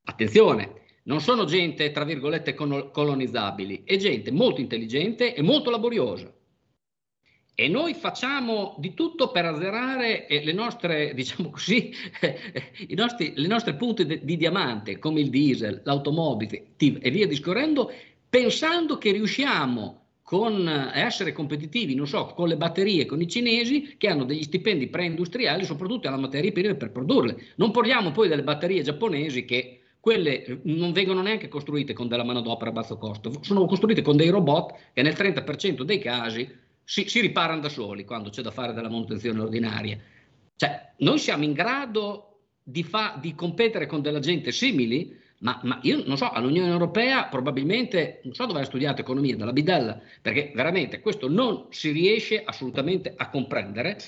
Attenzione, non sono gente, tra virgolette, colonizzabili, è gente molto intelligente e molto laboriosa. E noi facciamo di tutto per azzerare eh, le nostre, diciamo così, i nostri, le nostre punte di diamante, come il diesel, l'automobile e via discorrendo, pensando che riusciamo con eh, essere competitivi, non so, con le batterie, con i cinesi che hanno degli stipendi pre-industriali, soprattutto alla materia prima per produrle. Non parliamo poi delle batterie giapponesi che quelle eh, non vengono neanche costruite con della manodopera a basso costo, sono costruite con dei robot che nel 30% dei casi si, si riparano da soli quando c'è da fare della manutenzione ordinaria. Cioè, noi siamo in grado di, fa, di competere con della gente simili, ma, ma, io non so, all'Unione Europea probabilmente, non so dove ha studiato economia, dalla bidella, perché veramente questo non si riesce assolutamente a comprendere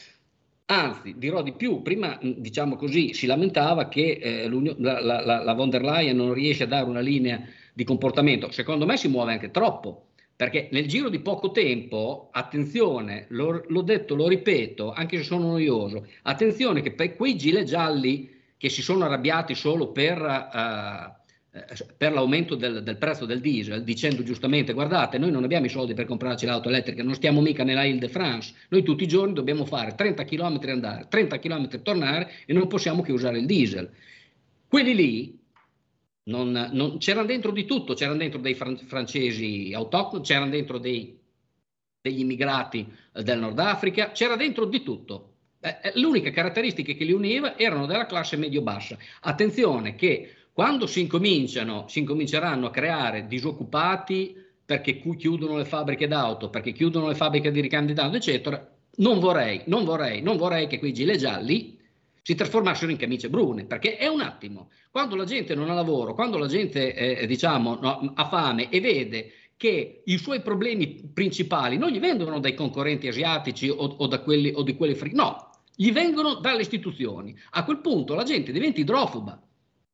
Anzi, dirò di più, prima diciamo così, si lamentava che eh, la, la, la, von der Leyen non riesce a dare una linea di comportamento, secondo me si muove anche troppo, perché nel giro di poco tempo, attenzione, l'ho, l'ho detto, lo ripeto, anche se sono noioso, attenzione che per quei gilet gialli che si sono arrabbiati solo per eh, per l'aumento del, del, prezzo del diesel, dicendo giustamente guardate, noi non abbiamo i soldi per comprarci l'auto elettrica, non stiamo mica nella Ile de France, noi tutti i giorni dobbiamo fare 30 km andare, 30 km tornare e non possiamo che usare il diesel. Quelli lì non, non, c'erano dentro di tutto, c'erano dentro dei fran- francesi autoctoni, c'erano dentro dei, degli immigrati eh, del Nord Africa, c'era dentro di tutto. Eh, l'unica caratteristica che li univa erano della classe medio-bassa. Attenzione che quando si incominciano, si incominceranno a creare disoccupati perché chiudono le fabbriche d'auto, perché chiudono le fabbriche di ricandidati, eccetera, non vorrei, non vorrei, non vorrei che quei gilet gialli si trasformassero in camicie brune, perché è un attimo, quando la gente non ha lavoro, quando la gente eh, diciamo, no, ha fame e vede che i suoi problemi principali non gli vengono dai concorrenti asiatici o, o, da quelli, o di quelli free, no, gli vengono dalle istituzioni. A quel punto la gente diventa idrofoba.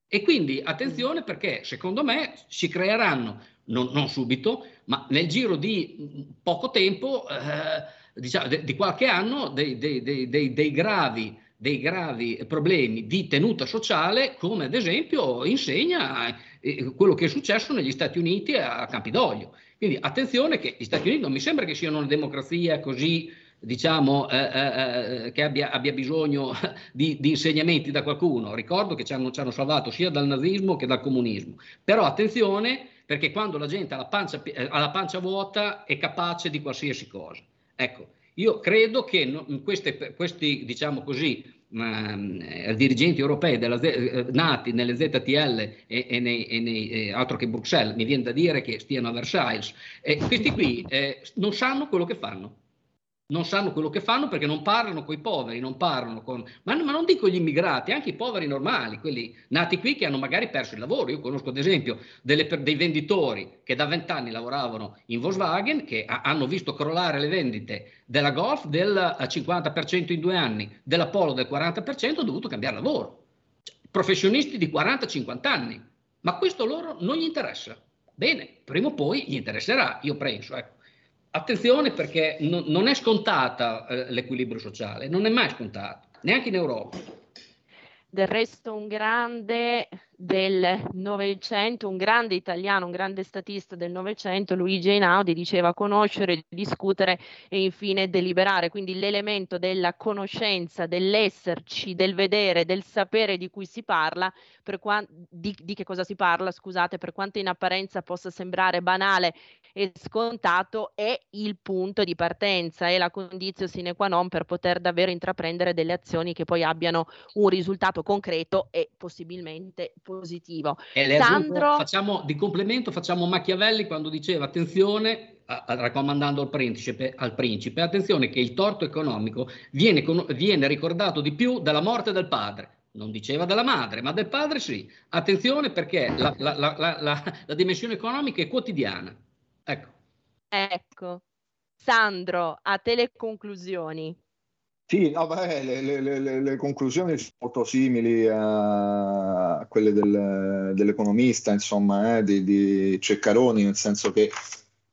E quindi attenzione perché secondo me si creeranno, non, non subito, ma nel giro di poco tempo, eh, diciamo, de, di qualche anno, dei, dei, dei, dei gravi dei gravi problemi di tenuta sociale, come ad esempio insegna eh, quello che è successo negli Stati Uniti a Campidoglio. Quindi attenzione che gli Stati Uniti non mi sembra che siano una democrazia così diciamo, eh, eh, eh che abbia, abbia bisogno di, di, insegnamenti da qualcuno. Ricordo che ci hanno, ci hanno, salvato sia dal nazismo che dal comunismo. Però attenzione perché quando la gente ha la pancia, eh, ha la pancia vuota è capace di qualsiasi cosa. Ecco, io credo che queste, questi, diciamo così, eh, dirigenti europei della, eh, nati nelle ZTL e, e, nei, e nei, eh, altro che Bruxelles, mi viene da dire che stiano a Versailles, questi qui eh, non sanno quello che fanno non sanno quello che fanno perché non parlano con i poveri, non parlano con... Ma, ma, non dico gli immigrati, anche i poveri normali, quelli nati qui che hanno magari perso il lavoro. Io conosco ad esempio delle, dei venditori che da vent'anni lavoravano in Volkswagen, che ha, hanno visto crollare le vendite della Golf del 50% in due anni, della Polo del 40%, hanno dovuto cambiare lavoro. Cioè, professionisti di 40-50 anni. Ma questo loro non gli interessa. Bene, prima o poi gli interesserà, io penso. Ecco. Attenzione perché no, non è scontata eh, l'equilibrio sociale, non è mai scontato, neanche in Europa. Del resto un grande del Novecento, un grande italiano, un grande statista del Novecento, Luigi Einaudi, diceva conoscere, discutere e infine deliberare. Quindi l'elemento della conoscenza, dell'esserci, del vedere, del sapere di cui si parla, qua- di, di che cosa si parla, scusate, per quanto in apparenza possa sembrare banale e scontato, è il punto di partenza, è la condizione sine qua non per poter davvero intraprendere delle azioni che poi abbiano un risultato concreto e possibilmente positivo. Sandro... facciamo, di complemento facciamo Machiavelli quando diceva attenzione, a, a, raccomandando al principe, al principe, attenzione che il torto economico viene, viene ricordato di più della morte del padre non diceva della madre, ma del padre sì. Attenzione perché la, la, la, la, dimensione economica è quotidiana. Ecco. Ecco. Sandro, a te le conclusioni. Sì, no, beh, le, le, le, le, conclusioni sono molto simili a quelle del, dell'economista, insomma, eh, di, di, Ceccaroni, nel senso che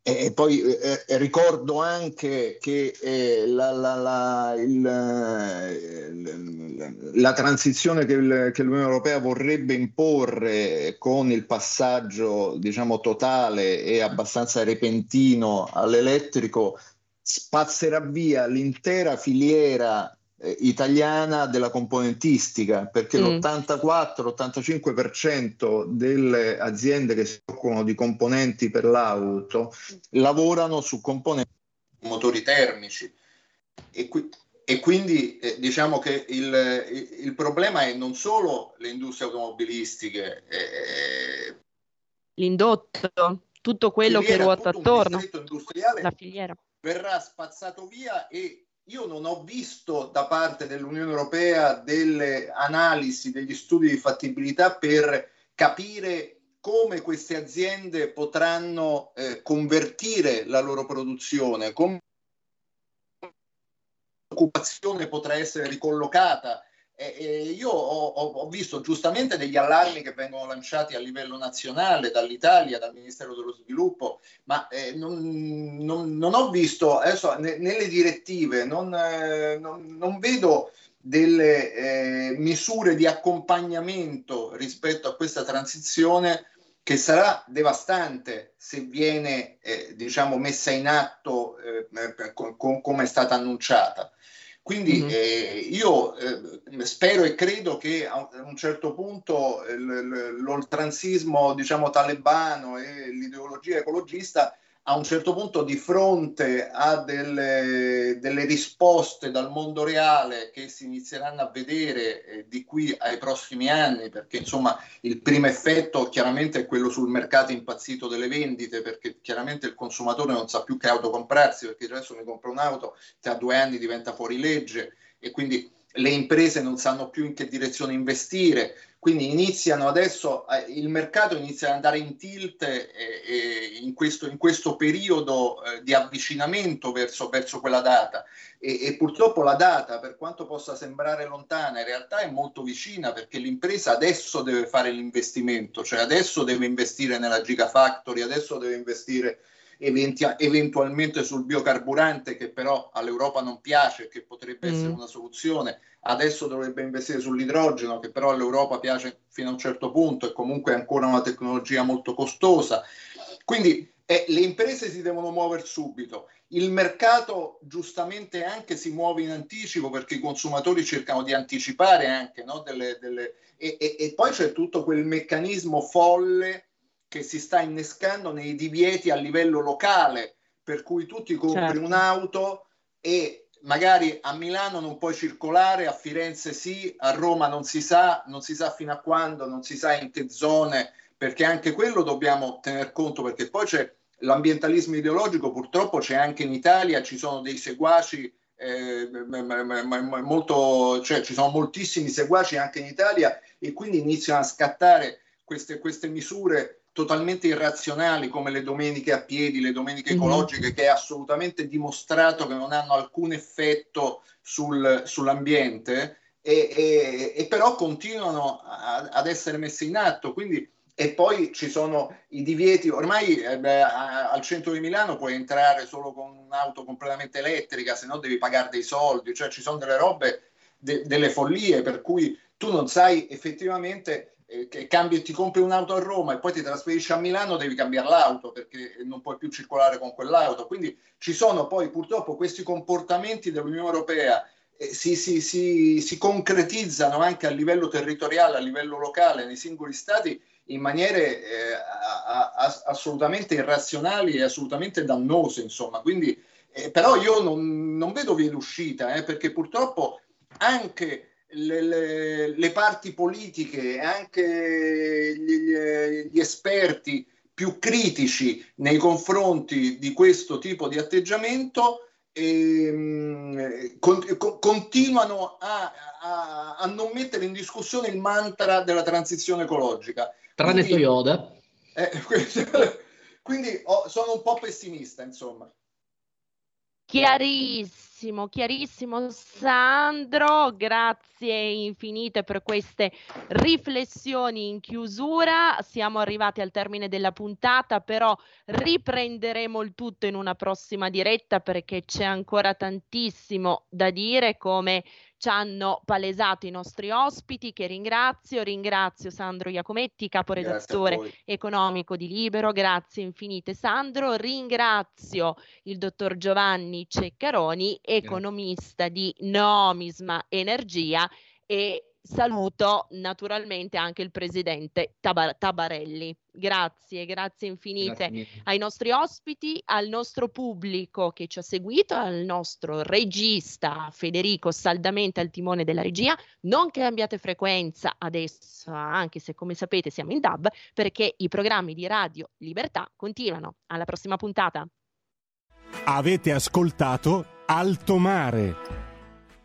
e poi eh, eh, ricordo anche che eh, la, la, la, il, eh, la, transizione che, il, che, l'Unione Europea vorrebbe imporre con il passaggio diciamo, totale e abbastanza repentino all'elettrico spazzerà via l'intera filiera eh, italiana della componentistica, perché mm. l'84-85% delle aziende che si occupano di componenti per l'auto lavorano su componenti motori termici. E, qui, e quindi eh, diciamo che il, il, problema è non solo le industrie automobilistiche, eh, l'indotto, tutto quello che ruota attorno, la filiera verrà spazzato via e io non ho visto da parte dell'Unione Europea delle analisi, degli studi di fattibilità per capire come queste aziende potranno eh, convertire la loro produzione, come l'occupazione potrà essere ricollocata e, io ho, ho, visto giustamente degli allarmi che vengono lanciati a livello nazionale dall'Italia, dal Ministero dello Sviluppo, ma eh, non, non, non, ho visto, adesso ne, nelle direttive non, eh, non vedo delle eh, misure di accompagnamento rispetto a questa transizione che sarà devastante se viene eh, diciamo, messa in atto eh, come è stata annunciata. Quindi mm-hmm. eh, io eh, spero e credo che a un certo punto l'oltranzismo diciamo, talebano e l'ideologia ecologista a un certo punto di fronte a delle, delle, risposte dal mondo reale che si inizieranno a vedere eh, di qui ai prossimi anni, perché insomma il primo effetto chiaramente è quello sul mercato impazzito delle vendite, perché chiaramente il consumatore non sa più che auto comprarsi, perché adesso mi compro un'auto, tra due anni diventa fuori legge e quindi le imprese non sanno più in che direzione investire, quindi iniziano adesso, eh, il mercato inizia ad andare in tilt eh, eh, in, questo, in, questo, periodo eh, di avvicinamento verso, verso quella data. E, e, purtroppo la data, per quanto possa sembrare lontana, in realtà è molto vicina perché l'impresa adesso deve fare l'investimento, cioè adesso deve investire nella Gigafactory, adesso deve investire eventualmente sul biocarburante che però all'Europa non piace, che potrebbe mm. essere una soluzione. Adesso dovrebbe investire sull'idrogeno, che però all'Europa piace fino a un certo punto e comunque è ancora una tecnologia molto costosa. Quindi eh, le imprese si devono muovere subito. Il mercato giustamente anche si muove in anticipo perché i consumatori cercano di anticipare anche no, delle, delle... E, e, e, poi c'è tutto quel meccanismo folle che si sta innescando nei divieti a livello locale, per cui tu ti compri certo. un'auto e magari a Milano non puoi circolare, a Firenze sì, a Roma non si sa, non si sa fino a quando, non si sa in che zone, perché anche quello dobbiamo tener conto, perché poi c'è l'ambientalismo ideologico, purtroppo c'è anche in Italia, ci sono dei seguaci eh, molto, cioè ci sono moltissimi seguaci anche in Italia e quindi iniziano a scattare queste, queste misure totalmente irrazionali come le domeniche a piedi, le domeniche mhm. ecologiche, mm-hmm. che è assolutamente dimostrato che non hanno alcun effetto sul, sull'ambiente, e, e, e, però continuano a, ad essere messe in atto. Quindi, e poi ci sono i divieti, ormai eh, beh, al centro di Milano puoi entrare solo con un'auto completamente elettrica, se no devi pagare dei soldi, cioè ci sono delle robe, de, delle follie per cui tu non sai effettivamente che cambi, ti compri un'auto a Roma e poi ti trasferisci a Milano, devi cambiare l'auto perché non puoi più circolare con quell'auto. Quindi ci sono poi purtroppo questi comportamenti dell'Unione Europea eh, si, si, si, si, concretizzano anche a livello territoriale, a livello locale, nei singoli stati in maniere eh, a, a, assolutamente irrazionali e assolutamente dannose. Insomma. Quindi, eh, però io non, non vedo via d'uscita eh, perché purtroppo anche le, le, le parti politiche e anche gli, gli esperti più critici nei confronti di questo tipo di atteggiamento ehm, con, con, continuano a, a, a, non mettere in discussione il mantra della transizione ecologica. Tranne quindi, Toyota. Eh, quindi oh, sono un po' pessimista, insomma. Chiarissimo, chiarissimo Sandro, grazie infinite per queste riflessioni in chiusura. Siamo arrivati al termine della puntata, però riprenderemo il tutto in una prossima diretta perché c'è ancora tantissimo da dire come ci hanno palesato i nostri ospiti, che ringrazio. Ringrazio Sandro Iacometti, caporedattore economico di Libero. Grazie infinite Sandro. Ringrazio il dottor Giovanni Ceccaroni, economista di Nomisma Energia e saluto naturalmente anche il presidente Tabar- Tabarelli. Grazie, grazie infinite grazie ai nostri ospiti, al nostro pubblico che ci ha seguito, al nostro regista Federico saldamente al timone della regia. Non cambiate frequenza adesso, anche se come sapete siamo in DAB, perché i programmi di Radio Libertà continuano. Alla prossima puntata. Avete ascoltato Alto Mare.